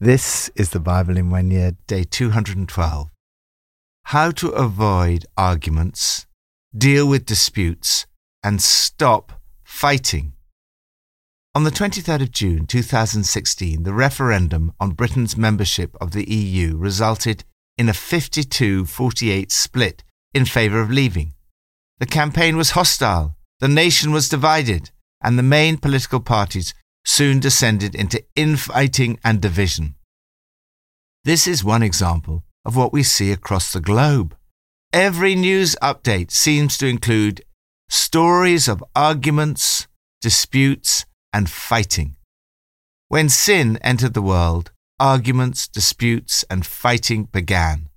This is the Bible in one year, day 212. How to avoid arguments, deal with disputes, and stop fighting. On the 23rd of June 2016, the referendum on Britain's membership of the EU resulted in a 52 48 split in favour of leaving. The campaign was hostile, the nation was divided, and the main political parties soon descended into infighting and division. This is one example of what we see across the globe. Every news update seems to include stories of arguments, disputes, and fighting. When sin entered the world, arguments, disputes, and fighting began.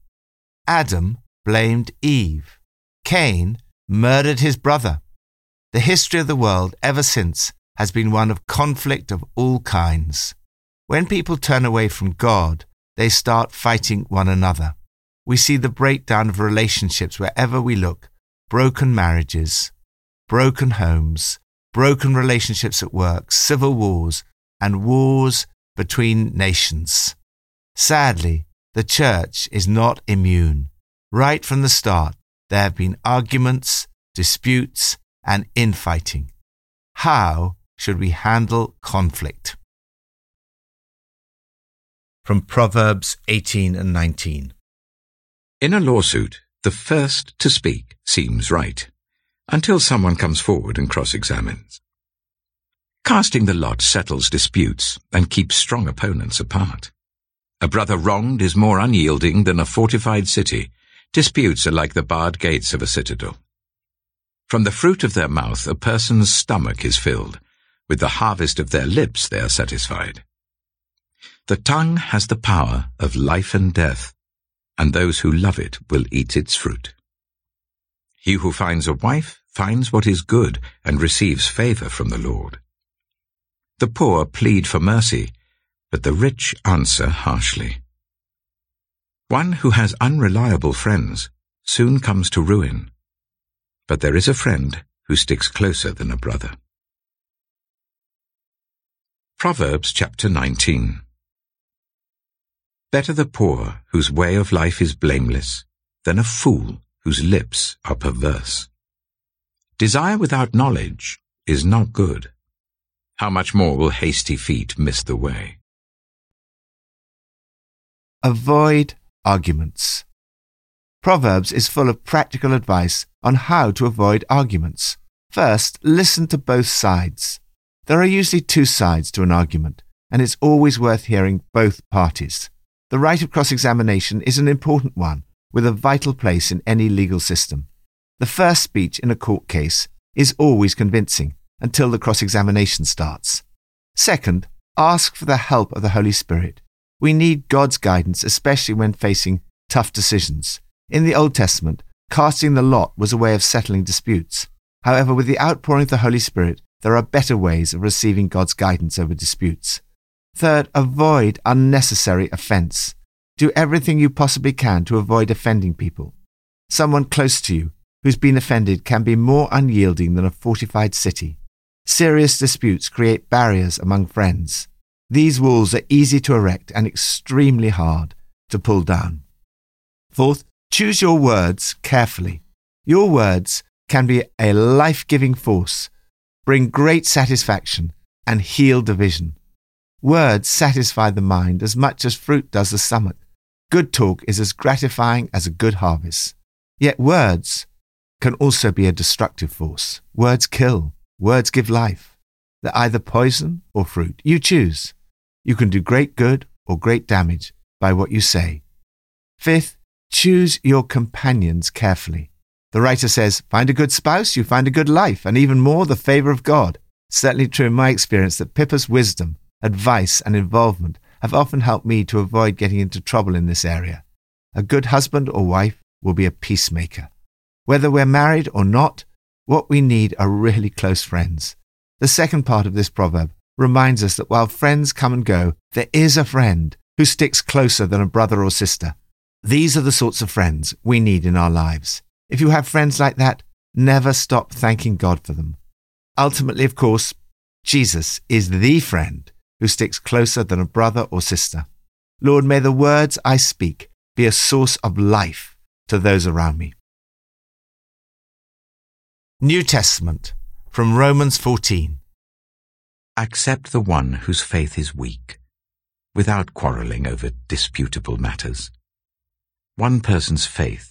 Adam blamed Eve. Cain murdered his brother. The history of the world ever since has been one of conflict of all kinds. When people turn away from God, they start fighting one another. We see the breakdown of relationships wherever we look broken marriages, broken homes, broken relationships at work, civil wars, and wars between nations. Sadly, the church is not immune. Right from the start, there have been arguments, disputes, and infighting. How should we handle conflict? From Proverbs 18 and 19. In a lawsuit, the first to speak seems right, until someone comes forward and cross-examines. Casting the lot settles disputes and keeps strong opponents apart. A brother wronged is more unyielding than a fortified city. Disputes are like the barred gates of a citadel. From the fruit of their mouth a person's stomach is filled, with the harvest of their lips they are satisfied. The tongue has the power of life and death, and those who love it will eat its fruit. He who finds a wife finds what is good and receives favor from the Lord. The poor plead for mercy, but the rich answer harshly. One who has unreliable friends soon comes to ruin, but there is a friend who sticks closer than a brother. Proverbs chapter 19 Better the poor whose way of life is blameless than a fool whose lips are perverse. Desire without knowledge is not good. How much more will hasty feet miss the way? Avoid arguments. Proverbs is full of practical advice on how to avoid arguments. First, listen to both sides. There are usually two sides to an argument, and it's always worth hearing both parties. The right of cross examination is an important one, with a vital place in any legal system. The first speech in a court case is always convincing until the cross examination starts. Second, ask for the help of the Holy Spirit. We need God's guidance, especially when facing tough decisions. In the Old Testament, casting the lot was a way of settling disputes. However, with the outpouring of the Holy Spirit, there are better ways of receiving God's guidance over disputes. Third, avoid unnecessary offense. Do everything you possibly can to avoid offending people. Someone close to you who's been offended can be more unyielding than a fortified city. Serious disputes create barriers among friends. These walls are easy to erect and extremely hard to pull down. Fourth, choose your words carefully. Your words can be a life giving force bring great satisfaction, and heal division. Words satisfy the mind as much as fruit does the stomach. Good talk is as gratifying as a good harvest. Yet words can also be a destructive force. Words kill. Words give life. They're either poison or fruit. You choose. You can do great good or great damage by what you say. Fifth, choose your companions carefully. The writer says, Find a good spouse, you find a good life, and even more, the favor of God. certainly true in my experience that Pippa's wisdom, advice, and involvement have often helped me to avoid getting into trouble in this area. A good husband or wife will be a peacemaker. Whether we're married or not, what we need are really close friends. The second part of this proverb reminds us that while friends come and go, there is a friend who sticks closer than a brother or sister. These are the sorts of friends we need in our lives. If you have friends like that, never stop thanking God for them. Ultimately, of course, Jesus is the friend who sticks closer than a brother or sister. Lord, may the words I speak be a source of life to those around me. New Testament from Romans 14. Accept the one whose faith is weak, without quarrelling over disputable matters. One person's faith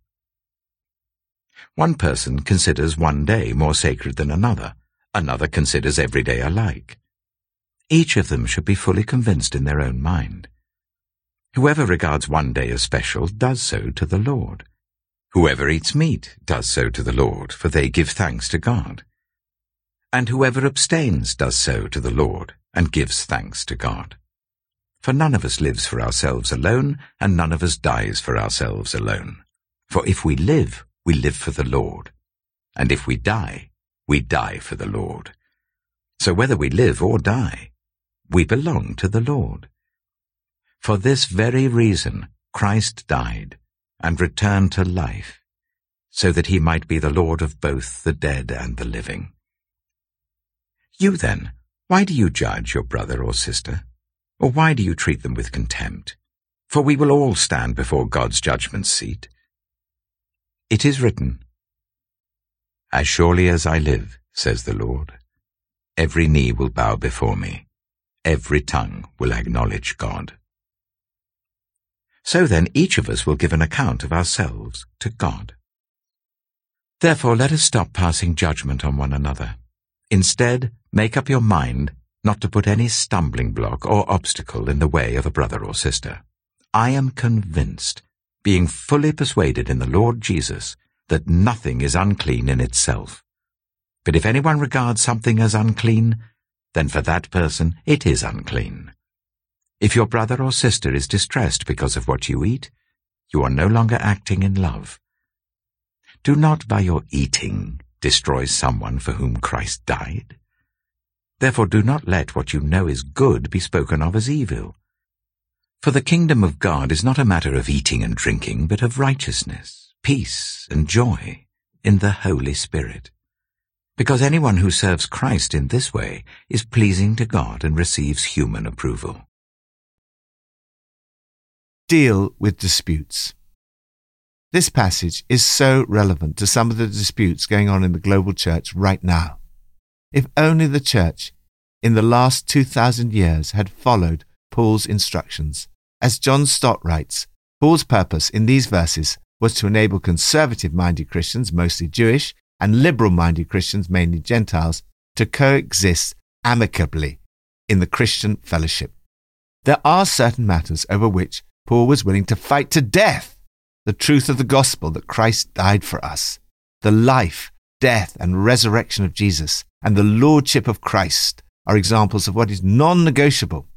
One person considers one day more sacred than another, another considers every day alike. Each of them should be fully convinced in their own mind. Whoever regards one day as special does so to the Lord. Whoever eats meat does so to the Lord, for they give thanks to God. And whoever abstains does so to the Lord, and gives thanks to God. For none of us lives for ourselves alone, and none of us dies for ourselves alone. For if we live, we live for the Lord. And if we die, we die for the Lord. So whether we live or die, we belong to the Lord. For this very reason, Christ died and returned to life, so that he might be the Lord of both the dead and the living. You then, why do you judge your brother or sister? Or why do you treat them with contempt? For we will all stand before God's judgment seat. It is written, As surely as I live, says the Lord, every knee will bow before me, every tongue will acknowledge God. So then each of us will give an account of ourselves to God. Therefore let us stop passing judgment on one another. Instead, make up your mind not to put any stumbling block or obstacle in the way of a brother or sister. I am convinced, being fully persuaded in the Lord Jesus, that nothing is unclean in itself. But if anyone regards something as unclean, then for that person it is unclean. If your brother or sister is distressed because of what you eat, you are no longer acting in love. Do not by your eating destroy someone for whom Christ died. Therefore do not let what you know is good be spoken of as evil. For the kingdom of God is not a matter of eating and drinking, but of righteousness, peace, and joy in the Holy Spirit. Because anyone who serves Christ in this way is pleasing to God and receives human approval deal with disputes. This passage is so relevant to some of the disputes going on in the global church right now. If only the church in the last 2,000 years had followed Paul's instructions. As John Stott writes, Paul's purpose in these verses was to enable conservative minded Christians, mostly Jewish, and liberal minded Christians, mainly Gentiles, to coexist amicably in the Christian fellowship. There are certain matters over which Paul was willing to fight to death the truth of the gospel that Christ died for us, the life, death, and resurrection of Jesus, and the lordship of Christ are examples of what is non negotiable.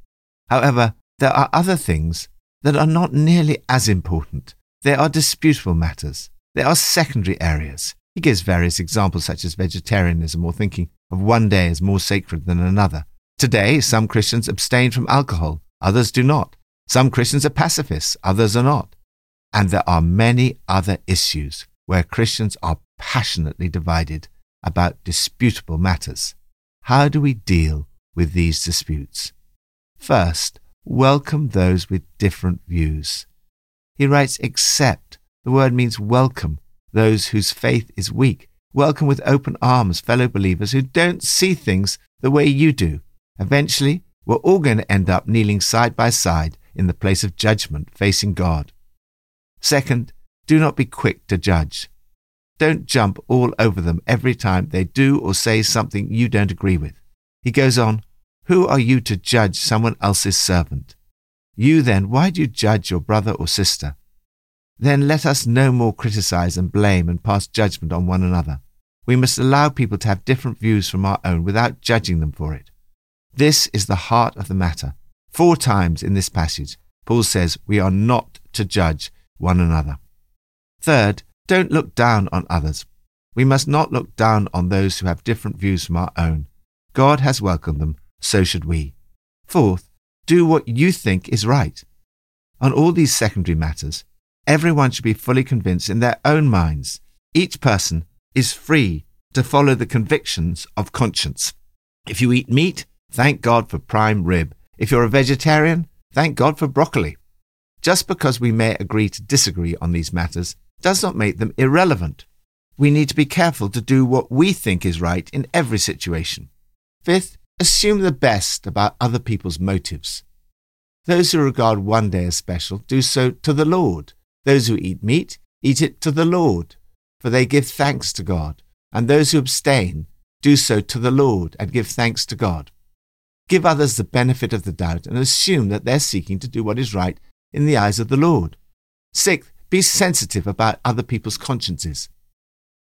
However, there are other things that are not nearly as important. They are disputable matters. They are secondary areas. He gives various examples such as vegetarianism or thinking of one day as more sacred than another. Today, some Christians abstain from alcohol, others do not. Some Christians are pacifists, others are not. And there are many other issues where Christians are passionately divided about disputable matters. How do we deal with these disputes? First, welcome those with different views. He writes, accept. The word means welcome those whose faith is weak. Welcome with open arms fellow believers who don't see things the way you do. Eventually, we're all going to end up kneeling side by side in the place of judgment facing God. Second, do not be quick to judge. Don't jump all over them every time they do or say something you don't agree with. He goes on, Who are you to judge someone else's servant? You then, why do you judge your brother or sister? Then let us no more criticize and blame and pass judgment on one another. We must allow people to have different views from our own without judging them for it. This is the heart of the matter. Four times in this passage, Paul says we are not to judge one another. Third, don't look down on others. We must not look down on those who have different views from our own. God has welcomed them, so should we. Fourth, do what you think is right. On all these secondary matters, everyone should be fully convinced in their own minds. Each person is free to follow the convictions of conscience. If you eat meat, thank God for prime rib. If you're a vegetarian, thank God for broccoli. Just because we may agree to disagree on these matters does not make them irrelevant. We need to be careful to do what we think is right in every situation. Fifth, assume the best about other people's motives. Those who regard one day as special do so to the Lord. Those who eat meat eat it to the Lord, for they give thanks to God. And those who abstain do so to the Lord and give thanks to God. Give others the benefit of the doubt and assume that they're seeking to do what is right in the eyes of the Lord. Sixth, be sensitive about other people's consciences.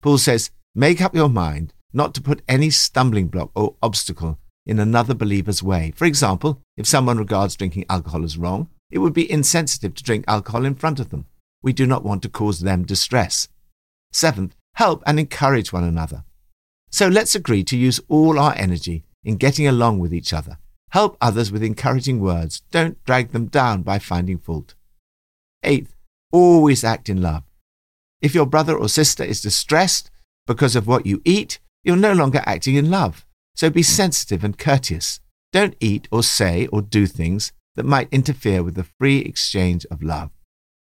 Paul says, Make up your mind not to put any stumbling block or obstacle in another believer's way. For example, if someone regards drinking alcohol as wrong, it would be insensitive to drink alcohol in front of them. We do not want to cause them distress. Seventh, help and encourage one another. So let's agree to use all our energy in getting along with each other. Help others with encouraging words. Don't drag them down by finding fault. Eighth, always act in love. If your brother or sister is distressed because of what you eat, you're no longer acting in love. So be sensitive and courteous. Don't eat or say or do things that might interfere with the free exchange of love.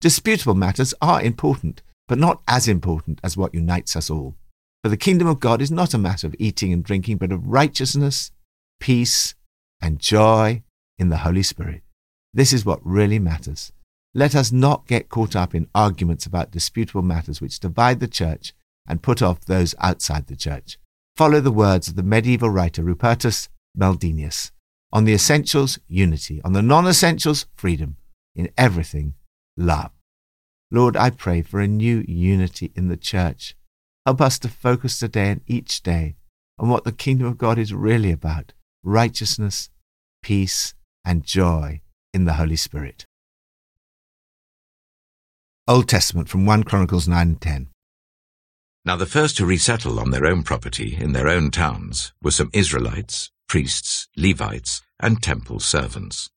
Disputable matters are important, but not as important as what unites us all. For the kingdom of God is not a matter of eating and drinking, but of righteousness, peace, and joy in the Holy Spirit. This is what really matters. Let us not get caught up in arguments about disputable matters which divide the church and put off those outside the church. Follow the words of the medieval writer Rupertus Meldenius. On the essentials, unity. On the non essentials, freedom. In everything, love. Lord, I pray for a new unity in the church. Help us to focus today and each day on what the kingdom of God is really about righteousness, peace, and joy in the Holy Spirit. Old Testament from 1 Chronicles 9 and 10. Now the first to resettle on their own property in their own towns were some Israelites, priests, Levites, and temple servants.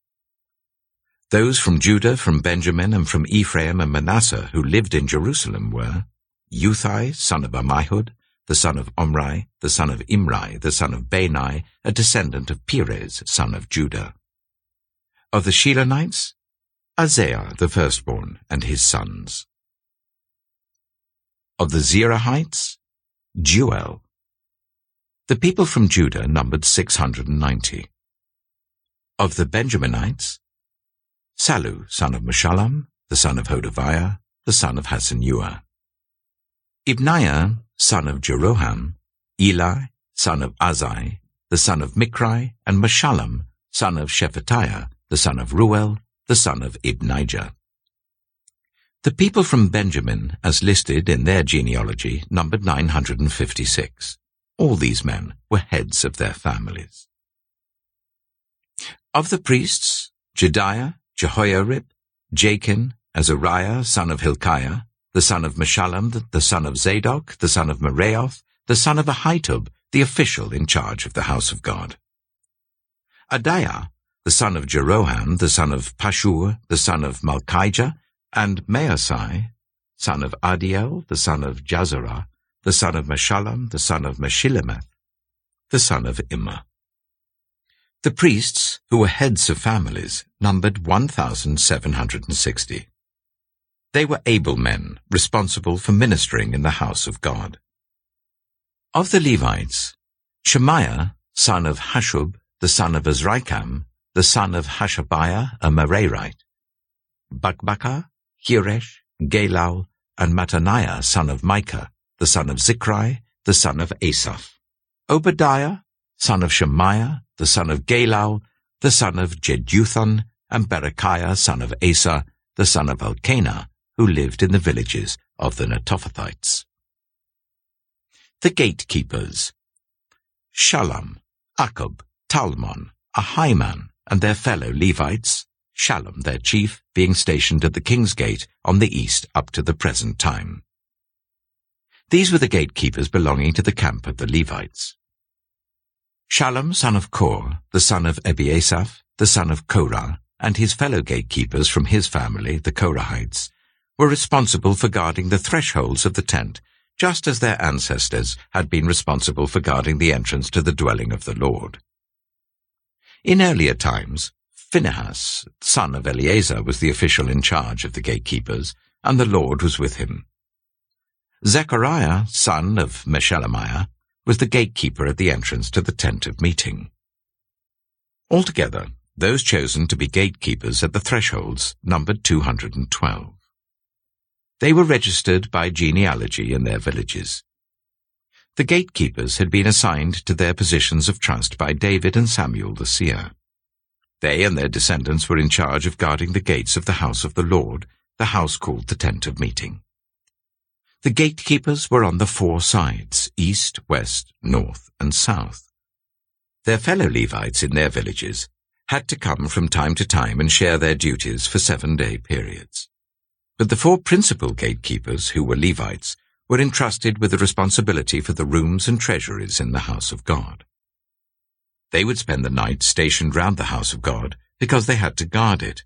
Those from Judah, from Benjamin, and from Ephraim and Manasseh who lived in Jerusalem were Uthai, son of Ammihud, the son of Omri, the son of Imri, the son of Bani, a descendant of Perez, son of Judah. Of the Shilonites, Azariah the firstborn and his sons. Of the Zerahites, Jeuel. The people from Judah numbered 690. Of the Benjaminites, Sallu, son of Meshullam, the son of Hodaviah, the son of Hassenuah. Ibneiah, son of Jeroham, Eli, son of Azai, the son of Michri, and Meshullam, son of Shephatiah, the son of Reuel, the son of Ibnijah. The people from Benjamin, as listed in their genealogy, numbered 956. All these men were heads of their families. Of the priests, Jedaiah, Jehoiarib, Jachin, Azariah, son of Hilkiah, the son of Meshullam, the son of Zadok, the son of Meraioth, the son of Ahitub, the official in charge of the house of God. Adaiah, the son of Jeroham, the son of Pashur, the son of Malchijah, and Maasai, son of Adiel, the son of Jahzerah, the son of Meshullam, the son of Meshillemeth, the son of Immer. The priests, who were heads of families, numbered 1,760. They were able men, responsible for ministering in the house of God. Of the Levites, Shemaiah, son of Hashub, the son of Azrikam, the son of Hashabiah, a Merarite, Bakbakkar, Heresh, Galal, and Mattaniah, son of Micah, the son of Zichri, the son of Asaph, Obadiah, son of Shemaiah, the son of Galal, the son of Jeduthun, and Berechiah, son of Asa, the son of Elkanah, who lived in the villages of the Netophathites. The gatekeepers, Shallum, Akkub, Talmon, Ahiman, and their fellow Levites, Shallum, their chief, being stationed at the king's gate on the east up to the present time. These were the gatekeepers belonging to the camp of the Levites. Shallum, son of Kor, the son of Ebiasaph, the son of Korah, and his fellow gatekeepers from his family, the Korahites, were responsible for guarding the thresholds of the tent, just as their ancestors had been responsible for guarding the entrance to the dwelling of the Lord. In earlier times, Phinehas, son of Eleazar, was the official in charge of the gatekeepers, and the Lord was with him. Zechariah, son of Meshelemiah, was the gatekeeper at the entrance to the tent of meeting. Altogether, those chosen to be gatekeepers at the thresholds numbered 212. They were registered by genealogy in their villages. The gatekeepers had been assigned to their positions of trust by David and Samuel the seer. They and their descendants were in charge of guarding the gates of the house of the Lord, the house called the tent of meeting. The gatekeepers were on the four sides, east, west, north, and south. Their fellow Levites in their villages had to come from time to time and share their duties for seven-day periods. But the four principal gatekeepers, who were Levites, were entrusted with the responsibility for the rooms and treasuries in the house of God. They would spend the night stationed round the house of God because they had to guard it,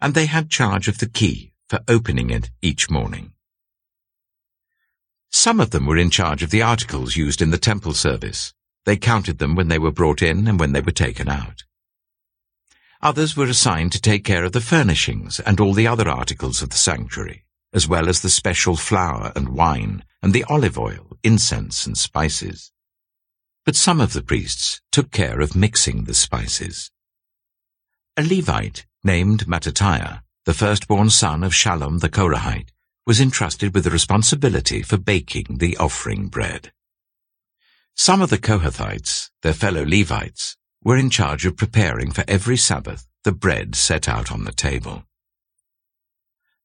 and they had charge of the key for opening it each morning. Some of them were in charge of the articles used in the temple service. They counted them when they were brought in and when they were taken out. Others were assigned to take care of the furnishings and all the other articles of the sanctuary, as well as the special flour and wine and the olive oil, incense and spices but some of the priests took care of mixing the spices. A Levite named Mattithiah, the firstborn son of Shallum the Korahite, was entrusted with the responsibility for baking the offering bread. Some of the Kohathites, their fellow Levites, were in charge of preparing for every Sabbath the bread set out on the table.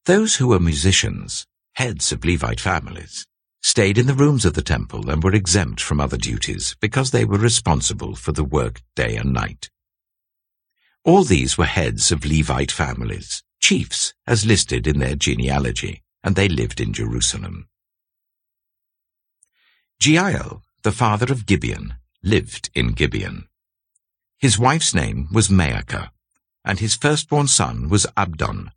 Those who were musicians, heads of Levite families, stayed in the rooms of the temple and were exempt from other duties because they were responsible for the work day and night. All these were heads of Levite families, chiefs as listed in their genealogy, and they lived in Jerusalem. Jeiel, the father of Gibeon, lived in Gibeon. His wife's name was Maacah, and his firstborn son was Abdon,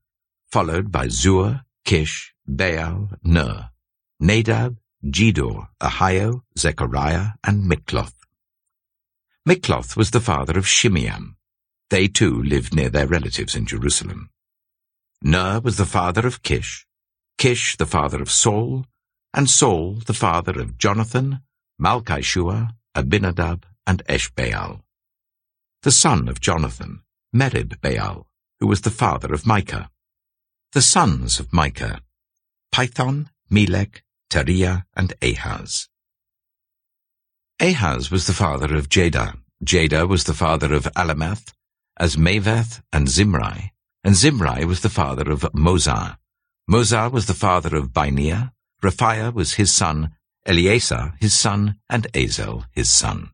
followed by Zur, Kish, Baal, Ner, Nadab, Gedor, Ahio, Zechariah, and Mikloth. Mikloth was the father of Shimeam. They too lived near their relatives in Jerusalem. Ner was the father of Kish, Kish the father of Saul, and Saul the father of Jonathan, Malchishua, Abinadab, and Eshbaal. The son of Jonathan, Merib-Baal, who was the father of Micah. The sons of Micah, Pithon, Melech, Tahrea, and Ahaz. Ahaz was the father of Jada. Jada was the father of Alemeth, Azmaveth, and Zimri, and Zimri was the father of Moza. Moza was the father of Binea, Rephaiah was his son, Eleasah his son, and Azel his son.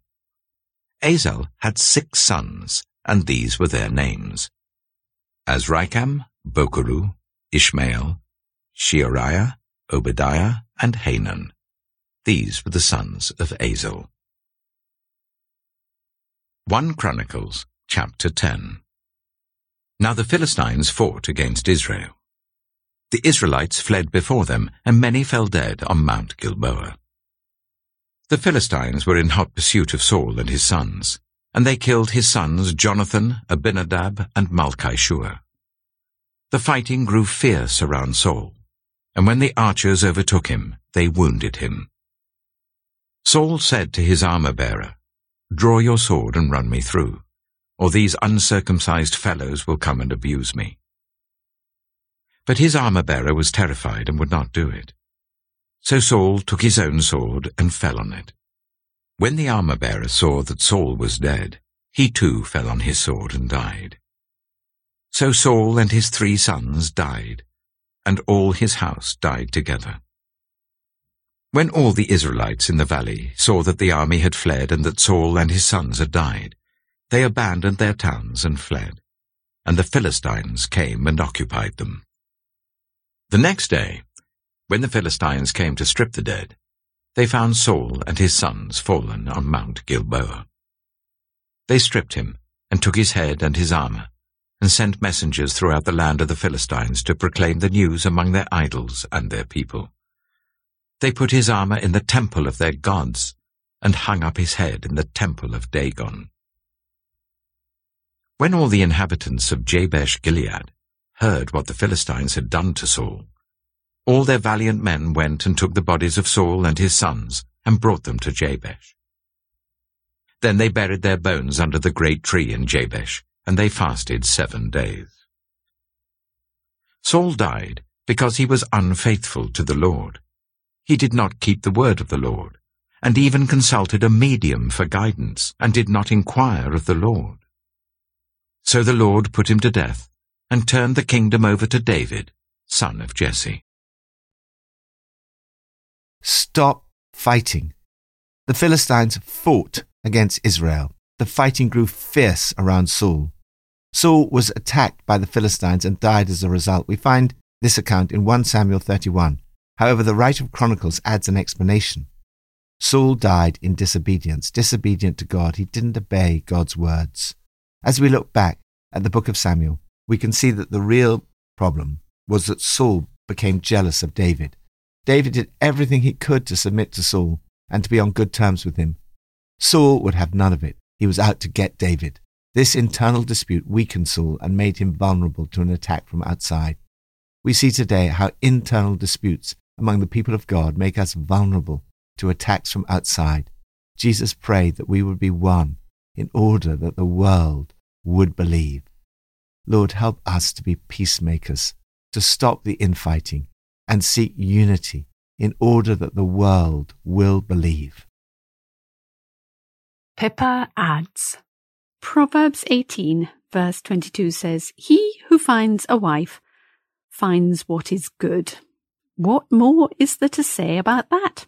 Azel had six sons, and these were their names. Azrikam, Bokeru, Ishmael, Sheariah, Obadiah, and Hanan. These were the sons of Azel. 1 Chronicles chapter 10 Now the Philistines fought against Israel. The Israelites fled before them, and many fell dead on Mount Gilboa. The Philistines were in hot pursuit of Saul and his sons, and they killed his sons Jonathan, Abinadab, and Malchishua. The fighting grew fierce around Saul and when the archers overtook him, they wounded him. Saul said to his armor-bearer, Draw your sword and run me through, or these uncircumcised fellows will come and abuse me. But his armor-bearer was terrified and would not do it. So Saul took his own sword and fell on it. When the armor-bearer saw that Saul was dead, he too fell on his sword and died. So Saul and his three sons died, and all his house died together. When all the Israelites in the valley saw that the army had fled and that Saul and his sons had died, they abandoned their towns and fled. and the Philistines came and occupied them. The next day, when the Philistines came to strip the dead, they found Saul and his sons fallen on Mount Gilboa. They stripped him, and took his head and his armour, and sent messengers throughout the land of the Philistines to proclaim the news among their idols and their people. They put his armour in the temple of their gods, and hung up his head in the temple of Dagon. When all the inhabitants of Jabesh Gilead heard what the Philistines had done to Saul, all their valiant men went and took the bodies of Saul and his sons, and brought them to Jabesh. Then they buried their bones under the great tree in Jabesh, and they fasted seven days. Saul died because he was unfaithful to the Lord. He did not keep the word of the Lord, and even consulted a medium for guidance, and did not inquire of the Lord. So the Lord put him to death, and turned the kingdom over to David, son of Jesse. Stop fighting. The Philistines fought against Israel. The fighting grew fierce around Saul. Saul was attacked by the Philistines and died as a result. We find this account in 1 Samuel 31. However, the writer of Chronicles adds an explanation. Saul died in disobedience, disobedient to God. He didn't obey God's words. As we look back at the book of Samuel, we can see that the real problem was that Saul became jealous of David. David did everything he could to submit to Saul and to be on good terms with him. Saul would have none of it. He was out to get David. This internal dispute weakened Saul and made him vulnerable to an attack from outside. We see today how internal disputes among the people of God make us vulnerable to attacks from outside. Jesus prayed that we would be one in order that the world would believe. Lord, help us to be peacemakers, to stop the infighting and seek unity in order that the world will believe. Pippa adds Proverbs 18, verse 22 says, He who finds a wife finds what is good. What more is there to say about that?